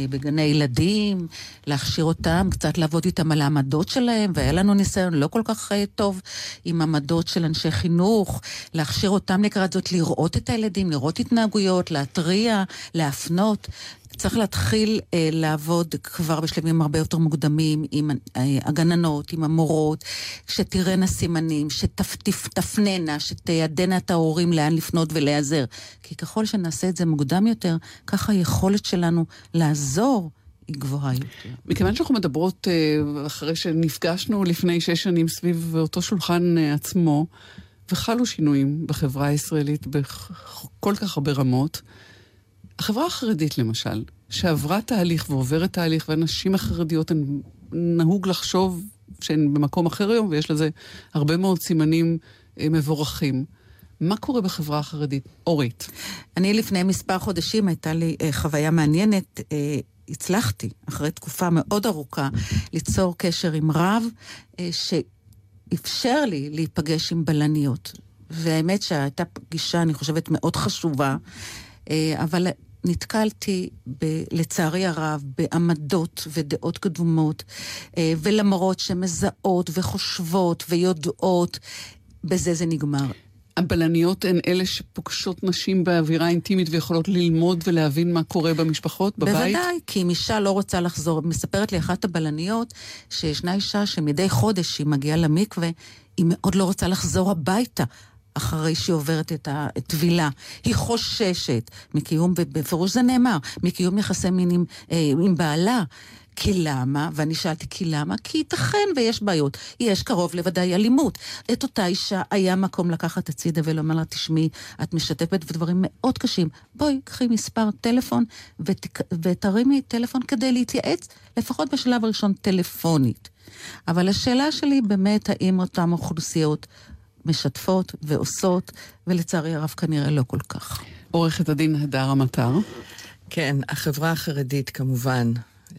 בגני ילדים, להכשיר אותם, קצת לעבוד איתם על העמדות שלהם, והיה לנו ניסיון לא כל כך אה, טוב עם עמדות של אנשי חינוך, להכשיר אותם לקראת זאת, לראות את הילדים, לראות התנהגויות, להתריע, להפנות. צריך להתחיל אה, לעבוד כבר בשלבים הרבה יותר מוקדמים עם אה, הגננות, עם המורות, שתראינה סימנים, שתפננה, שתיידנה את ההורים לאן לפנות ולהיעזר. כי ככל שנעשה את זה מוקדם יותר, ככה היכולת שלנו לעזור היא גבוהה יותר. מכיוון שאנחנו מדברות אה, אחרי שנפגשנו לפני שש שנים סביב אותו שולחן אה, עצמו, וחלו שינויים בחברה הישראלית בכל כך הרבה רמות, החברה החרדית למשל, שעברה תהליך ועוברת תהליך, והנשים החרדיות הן נהוג לחשוב שהן במקום אחר היום, ויש לזה הרבה מאוד סימנים אה, מבורכים. מה קורה בחברה החרדית? אורית. אני לפני מספר חודשים הייתה לי אה, חוויה מעניינת. אה, הצלחתי, אחרי תקופה מאוד ארוכה, ליצור קשר עם רב אה, שאפשר לי להיפגש עם בלניות. והאמת שהייתה פגישה, אני חושבת, מאוד חשובה. אה, אבל נתקלתי, ב, לצערי הרב, בעמדות ודעות קדומות, אה, ולמרות שמזהות וחושבות ויודעות, בזה זה נגמר. הבלניות הן אלה שפוגשות נשים באווירה אינטימית ויכולות ללמוד ולהבין מה קורה במשפחות, בבית? בוודאי, כי אם אישה לא רוצה לחזור, מספרת לי אחת הבלניות שישנה אישה שמדי חודש היא מגיעה למקווה, היא מאוד לא רוצה לחזור הביתה. אחרי שהיא עוברת את הטבילה. היא חוששת מקיום, ובפירוש זה נאמר, מקיום יחסי מין עם, אה, עם בעלה. כי למה? ואני שאלתי, כי למה? כי ייתכן ויש בעיות. יש קרוב לוודאי אלימות. את אותה אישה היה מקום לקחת הצידה ולומר לה, תשמעי, את משתפת בדברים מאוד קשים. בואי, קחי מספר טלפון ות... ותרימי טלפון כדי להתייעץ, לפחות בשלב הראשון טלפונית. אבל השאלה שלי באמת, האם אותן אוכלוסיות משתפות ועושות, ולצערי הרב כנראה לא כל כך. עורכת הדין הדר המטר. כן, החברה החרדית כמובן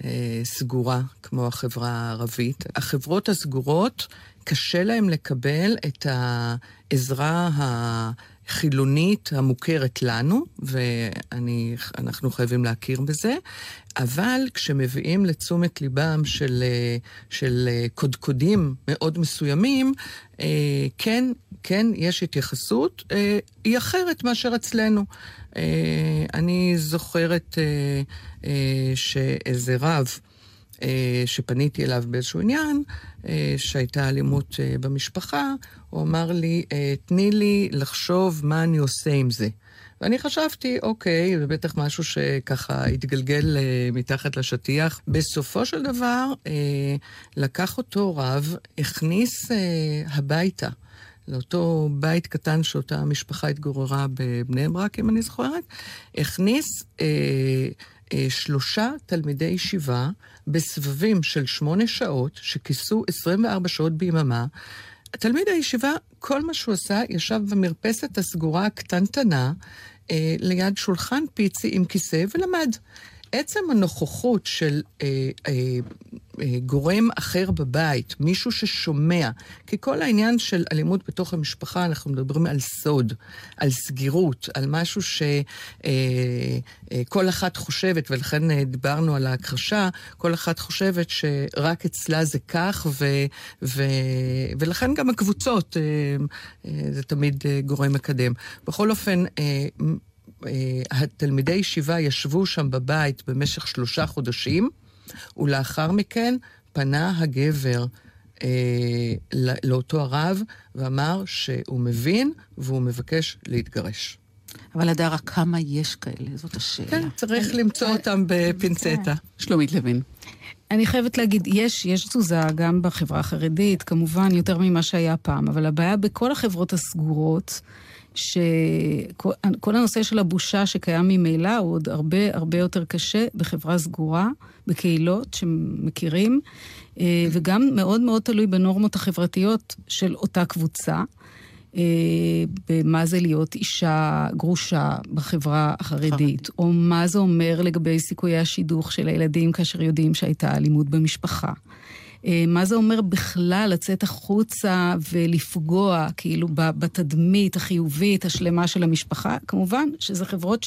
אה, סגורה, כמו החברה הערבית. החברות הסגורות, קשה להן לקבל את העזרה החילונית המוכרת לנו, ואנחנו חייבים להכיר בזה, אבל כשמביאים לתשומת ליבם של, אה, של אה, קודקודים מאוד מסוימים, כן, כן, יש התייחסות, היא אחרת מאשר אצלנו. אני זוכרת אה, שאיזה רב אה, שפניתי אליו באיזשהו עניין, אה, שהייתה אלימות במשפחה, הוא אמר לי, תני לי לחשוב מה אני עושה עם זה. ואני חשבתי, אוקיי, זה בטח משהו שככה התגלגל מתחת לשטיח. בסופו של דבר, לקח אותו רב, הכניס הביתה. לאותו בית קטן שאותה המשפחה התגוררה בבני ברק, אם אני זוכרת, הכניס אה, אה, שלושה תלמידי ישיבה בסבבים של שמונה שעות, שכיסו 24 שעות ביממה. תלמיד הישיבה, כל מה שהוא עשה, ישב במרפסת הסגורה הקטנטנה, אה, ליד שולחן פיצי עם כיסא, ולמד. עצם הנוכחות של אה, אה, גורם אחר בבית, מישהו ששומע, כי כל העניין של אלימות בתוך המשפחה, אנחנו מדברים על סוד, על סגירות, על משהו שכל אה, אה, אחת חושבת, ולכן אה, דיברנו על ההכחשה, כל אחת חושבת שרק אצלה זה כך, ו, ו, ולכן גם הקבוצות, זה תמיד גורם מקדם. בכל אופן, התלמידי ישיבה ישבו שם בבית במשך שלושה חודשים, ולאחר מכן פנה הגבר אה, לאותו הרב ואמר שהוא מבין והוא מבקש להתגרש. אבל הדרה, כמה יש כאלה? זאת השאלה. כן, צריך אני, למצוא אני, אותם בפינצטה. כן. שלומית לוין. אני חייבת להגיד, יש, יש תזוזה גם בחברה החרדית, כמובן יותר ממה שהיה פעם, אבל הבעיה בכל החברות הסגורות, שכל הנושא של הבושה שקיים ממילא הוא עוד הרבה הרבה יותר קשה בחברה סגורה, בקהילות שמכירים, אה, וגם מאוד מאוד תלוי בנורמות החברתיות של אותה קבוצה. אה, במה זה להיות אישה גרושה בחברה החרדית, או מה זה אומר לגבי סיכויי השידוך של הילדים כאשר יודעים שהייתה אלימות במשפחה. אה, מה זה אומר בכלל לצאת החוצה ולפגוע, כאילו, בתדמית החיובית, השלמה של המשפחה? כמובן שזה חברות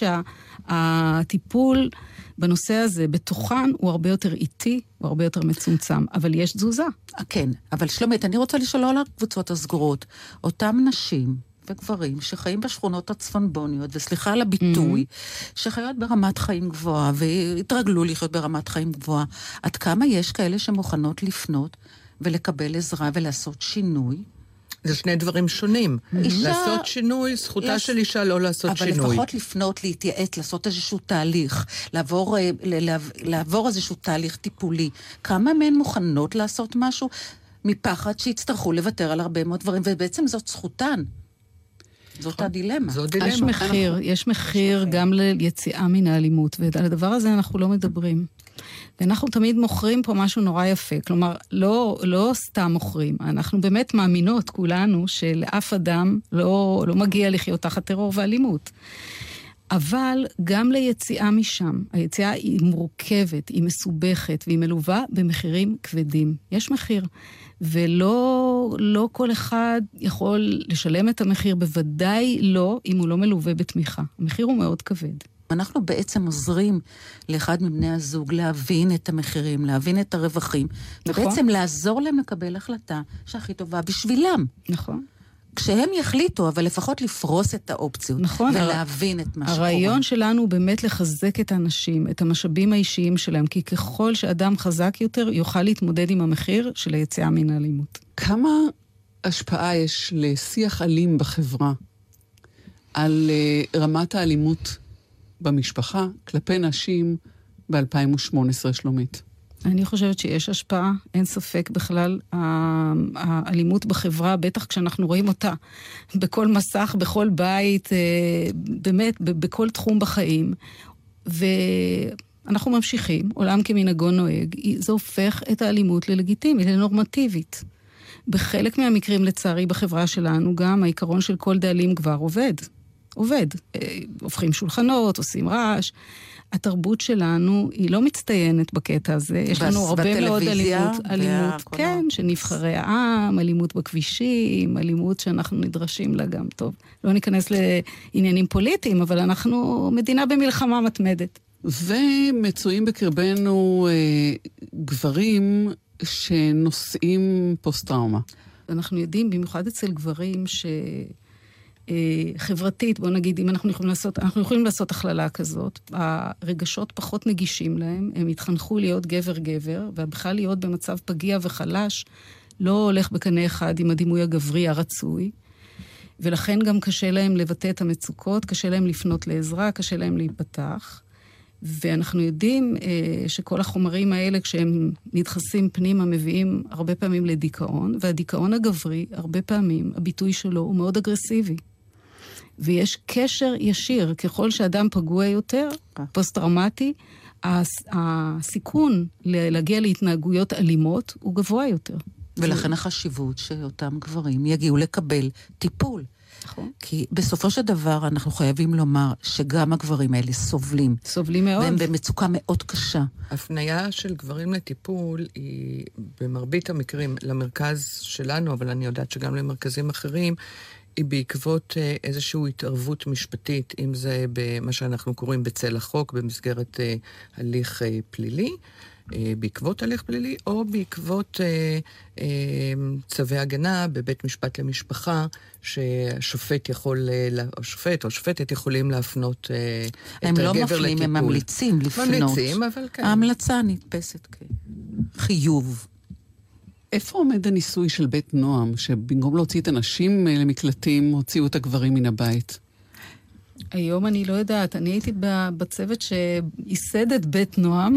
שהטיפול שה, בנושא הזה בתוכן הוא הרבה יותר איטי, הוא הרבה יותר מצומצם, אבל יש תזוזה. כן, אבל שלומית, אני רוצה לשאול על הקבוצות הסגורות. אותם נשים וגברים שחיים בשכונות הצפנבוניות, וסליחה על הביטוי, mm-hmm. שחיות ברמת חיים גבוהה, והתרגלו לחיות ברמת חיים גבוהה, עד כמה יש כאלה שמוכנות לפנות ולקבל עזרה ולעשות שינוי? זה שני דברים שונים. אישה... לעשות שינוי, זכותה יש... של אישה לא לעשות אבל שינוי. אבל לפחות לפנות, להתייעץ, לעשות איזשהו תהליך, לעבור, אה, לעבור איזשהו תהליך טיפולי. כמה מהן מוכנות לעשות משהו? מפחד שיצטרכו לוותר על הרבה מאוד דברים, ובעצם זאת זכותן. זאת נכון. הדילמה. זאת דילמה. יש מחיר, יש מחיר גם ליציאה מן האלימות, ועל הדבר הזה אנחנו לא מדברים. ואנחנו תמיד מוכרים פה משהו נורא יפה. כלומר, לא, לא סתם מוכרים, אנחנו באמת מאמינות, כולנו, שלאף אדם לא, לא מגיע לחיות תחת טרור ואלימות. אבל גם ליציאה משם, היציאה היא מורכבת, היא מסובכת, והיא מלווה במחירים כבדים. יש מחיר. ולא לא כל אחד יכול לשלם את המחיר, בוודאי לא אם הוא לא מלווה בתמיכה. המחיר הוא מאוד כבד. אנחנו בעצם עוזרים לאחד מבני הזוג להבין את המחירים, להבין את הרווחים, נכון. ובעצם לעזור להם לקבל החלטה שהכי טובה בשבילם. נכון. כשהם יחליטו, אבל לפחות לפרוס את האופציות. נכון. ולהבין את מה שקורה. הרעיון שלנו הוא באמת לחזק את האנשים, את המשאבים האישיים שלהם, כי ככל שאדם חזק יותר, יוכל להתמודד עם המחיר של היציאה מן האלימות. כמה השפעה יש לשיח אלים בחברה על uh, רמת האלימות במשפחה כלפי נשים ב-2018, שלומית? אני חושבת שיש השפעה, אין ספק בכלל. האלימות בחברה, בטח כשאנחנו רואים אותה בכל מסך, בכל בית, אה, באמת, בכל תחום בחיים. ואנחנו ממשיכים, עולם כמנהגו נוהג, זה הופך את האלימות ללגיטימית, לנורמטיבית. בחלק מהמקרים, לצערי, בחברה שלנו, גם העיקרון של כל דאלים כבר עובד. עובד. אה, הופכים שולחנות, עושים רעש. התרבות שלנו היא לא מצטיינת בקטע הזה. יש לנו הרבה מאוד אלימות, אלימות, והקולנוע. כן, של נבחרי העם, אלימות בכבישים, אלימות שאנחנו נדרשים לה גם. טוב, לא ניכנס לעניינים פוליטיים, אבל אנחנו מדינה במלחמה מתמדת. ומצויים בקרבנו אה, גברים שנושאים פוסט-טראומה. אנחנו יודעים, במיוחד אצל גברים, ש... אה, חברתית, בוא נגיד, אם אנחנו יכולים לעשות, אנחנו יכולים לעשות הכללה כזאת, הרגשות פחות נגישים להם, הם התחנכו להיות גבר-גבר, ובכלל להיות במצב פגיע וחלש, לא הולך בקנה אחד עם הדימוי הגברי הרצוי, ולכן גם קשה להם לבטא את המצוקות, קשה להם לפנות לעזרה, קשה להם להיפתח. ואנחנו יודעים אה, שכל החומרים האלה, כשהם נדחסים פנימה, מביאים הרבה פעמים לדיכאון, והדיכאון הגברי, הרבה פעמים, הביטוי שלו הוא מאוד אגרסיבי. ויש קשר ישיר, ככל שאדם פגוע יותר, פוסט-טראומטי, הס- הסיכון ל- להגיע להתנהגויות אלימות הוא גבוה יותר. ולכן החשיבות שאותם גברים יגיעו לקבל טיפול. נכון. כי בסופו של דבר אנחנו חייבים לומר שגם הגברים האלה סובלים. סובלים מאוד. והם במצוקה מאוד קשה. הפנייה של גברים לטיפול היא במרבית המקרים למרכז שלנו, אבל אני יודעת שגם למרכזים אחרים, בעקבות אה, איזושהי התערבות משפטית, אם זה במה שאנחנו קוראים בצל החוק, במסגרת אה, הליך אה, פלילי. בעקבות הליך פלילי, או בעקבות צווי הגנה בבית משפט למשפחה, שהשופט יכול, לה- או שופט או שופטת יכולים להפנות את הם הגבר לא לטיפול. מפנים, הם ממליצים לפנות. ממליצים, אבל כן. ההמלצה נתפסת כחיוב. איפה עומד הניסוי של בית נועם, שבמקום להוציא את הנשים אה, למקלטים, הוציאו את הגברים מן הבית? היום אני לא יודעת, אני הייתי בצוות שייסד את בית נועם.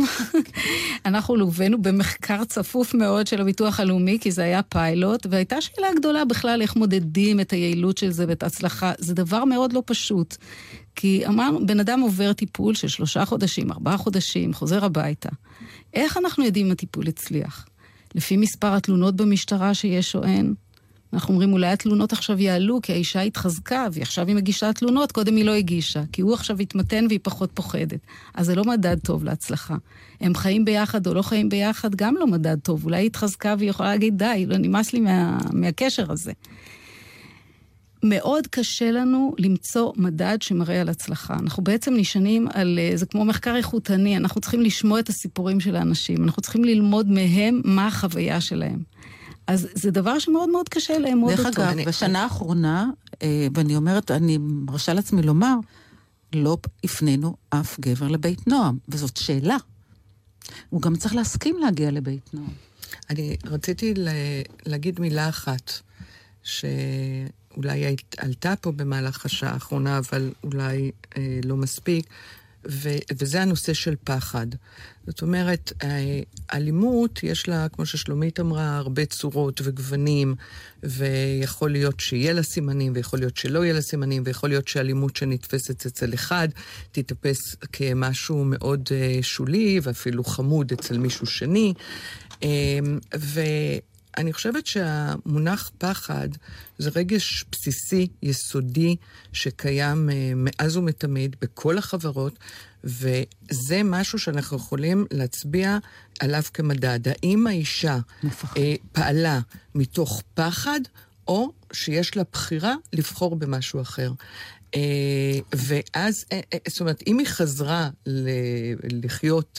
אנחנו לווינו במחקר צפוף מאוד של הביטוח הלאומי, כי זה היה פיילוט, והייתה שאלה גדולה בכלל איך מודדים את היעילות של זה ואת ההצלחה. זה דבר מאוד לא פשוט. כי אמרנו, בן אדם עובר טיפול של שלושה חודשים, ארבעה חודשים, חוזר הביתה. איך אנחנו יודעים אם הטיפול הצליח? לפי מספר התלונות במשטרה שיש או אין? אנחנו אומרים, אולי התלונות עכשיו יעלו, כי האישה התחזקה, והיא עכשיו היא מגישה תלונות, קודם היא לא הגישה, כי הוא עכשיו התמתן והיא פחות פוחדת. אז זה לא מדד טוב להצלחה. הם חיים ביחד או לא חיים ביחד, גם לא מדד טוב. אולי היא התחזקה והיא יכולה להגיד, די, לא נמאס לי מה, מהקשר הזה. מאוד קשה לנו למצוא מדד שמראה על הצלחה. אנחנו בעצם נשענים על, אה, זה כמו מחקר איכותני, אנחנו צריכים לשמוע את הסיפורים של האנשים, אנחנו צריכים ללמוד מהם מה החוויה שלהם. אז זה דבר שמאוד מאוד קשה לאמוד דרך אותו. אגב, אני- בשנה האחרונה, אה, ואני אומרת, אני מרשה לעצמי לומר, לא הפנינו אף גבר לבית נועם, וזאת שאלה. הוא גם צריך להסכים להגיע לבית נועם. אני רציתי ל- להגיד מילה אחת, שאולי היית- עלתה פה במהלך השעה האחרונה, אבל אולי אה, לא מספיק, ו- וזה הנושא של פחד. זאת אומרת, אה, אלימות, יש לה, כמו ששלומית אמרה, הרבה צורות וגוונים, ויכול להיות שיהיה לה סימנים, ויכול להיות שלא יהיה לה סימנים, ויכול להיות שאלימות שנתפסת אצל אחד, תתאפס כמשהו מאוד אה, שולי, ואפילו חמוד אצל מישהו שני. אמ, ואני חושבת שהמונח פחד זה רגש בסיסי, יסודי, שקיים אה, מאז ומתמיד בכל החברות, וזה משהו שאנחנו יכולים להצביע עליו כמדד. האם האישה מפחד. אה, פעלה מתוך פחד, או שיש לה בחירה לבחור במשהו אחר. אה, ואז, אה, אה, זאת אומרת, אם היא חזרה לחיות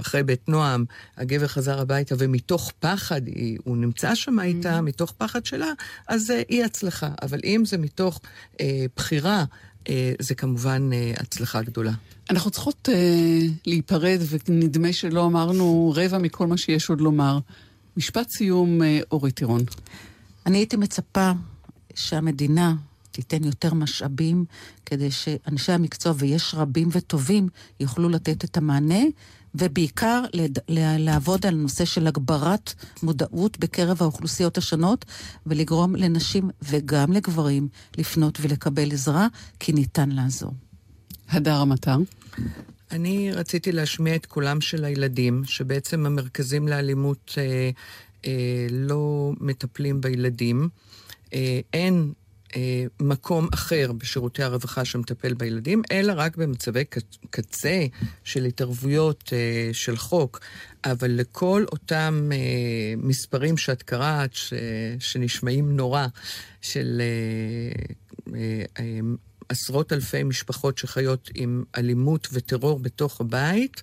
אחרי בית נועם, הגבר חזר הביתה, ומתוך פחד, הוא נמצא שם איתה, mm-hmm. מתוך פחד שלה, אז אי הצלחה. אבל אם זה מתוך בחירה, זה כמובן הצלחה גדולה. אנחנו צריכות להיפרד, ונדמה שלא אמרנו רבע מכל מה שיש עוד לומר. משפט סיום, uh, אורי טירון. אני הייתי מצפה שהמדינה תיתן יותר משאבים כדי שאנשי המקצוע, ויש רבים וטובים, יוכלו לתת את המענה, ובעיקר לעבוד על נושא של הגברת מודעות בקרב האוכלוסיות השונות, ולגרום לנשים וגם לגברים לפנות ולקבל עזרה, כי ניתן לעזור. הדר המטר. אני רציתי להשמיע את קולם של הילדים, שבעצם המרכזים לאלימות אה, אה, לא מטפלים בילדים. אה, אין מקום אחר בשירותי הרווחה שמטפל בילדים, אלא רק במצבי קצה של התערבויות אה, של חוק. אבל לכל אותם אה, מספרים שאת קראת, ש, שנשמעים נורא, של עשרות אלפי משפחות שחיות עם אלימות וטרור בתוך הבית,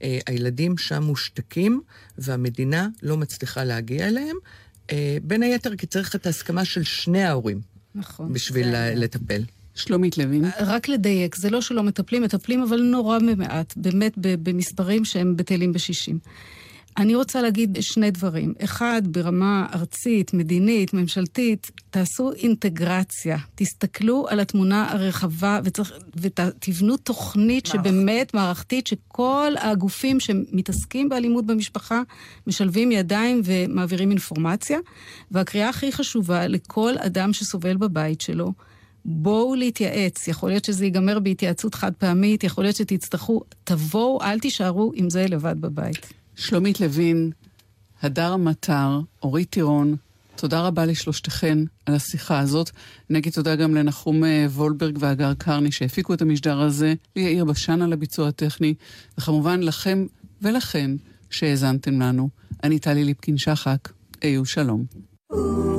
הילדים שם מושתקים, והמדינה לא מצליחה להגיע אליהם. בין היתר כי צריך את ההסכמה של שני ההורים. נכון. בשביל לטפל. שלומית לוין. רק לדייק, זה לא שלא מטפלים, מטפלים אבל נורא במעט, באמת במספרים שהם בטלים בשישים. אני רוצה להגיד שני דברים. אחד, ברמה ארצית, מדינית, ממשלתית, תעשו אינטגרציה. תסתכלו על התמונה הרחבה וצריך, ותבנו תוכנית מערכת. שבאמת מערכתית, שכל הגופים שמתעסקים באלימות במשפחה משלבים ידיים ומעבירים אינפורמציה. והקריאה הכי חשובה לכל אדם שסובל בבית שלו, בואו להתייעץ. יכול להיות שזה ייגמר בהתייעצות חד פעמית, יכול להיות שתצטרכו, תבואו, אל תישארו עם זה לבד בבית. שלומית לוין, הדר מטר, אורית טירון, תודה רבה לשלושתכן על השיחה הזאת. נגיד תודה גם לנחום אה, וולברג והגר קרני שהפיקו את המשדר הזה, ליאיר בשן על הביצוע הטכני, וכמובן לכם ולכן שהאזנתם לנו. אני טלי ליפקין-שחק, היו שלום. בשביל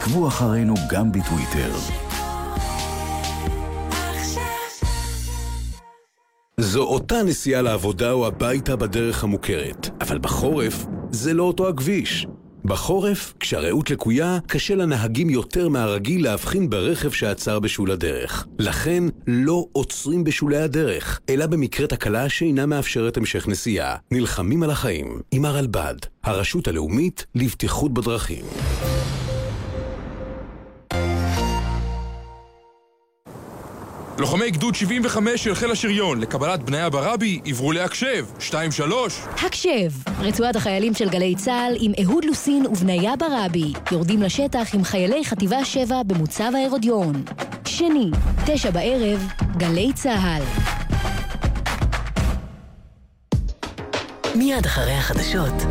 עקבו אחרינו גם בטוויטר. זו אותה נסיעה לעבודה או הביתה בדרך המוכרת, אבל בחורף זה לא אותו הכביש. בחורף, כשהרעות לקויה, קשה לנהגים יותר מהרגיל להבחין ברכב שעצר בשול הדרך. לכן, לא עוצרים בשולי הדרך, אלא במקרה תקלה שאינה מאפשרת המשך נסיעה. נלחמים על החיים עם הרלב"ד, הרשות הלאומית לבטיחות בדרכים. לוחמי גדוד 75 של חיל השריון לקבלת בניה ברבי עברו להקשב, 2-3. הקשב, רצועת החיילים של גלי צה"ל עם אהוד לוסין ובניה ברבי יורדים לשטח עם חיילי חטיבה 7 במוצב ההרודיון. שני, תשע בערב, גלי צה"ל. מיד אחרי החדשות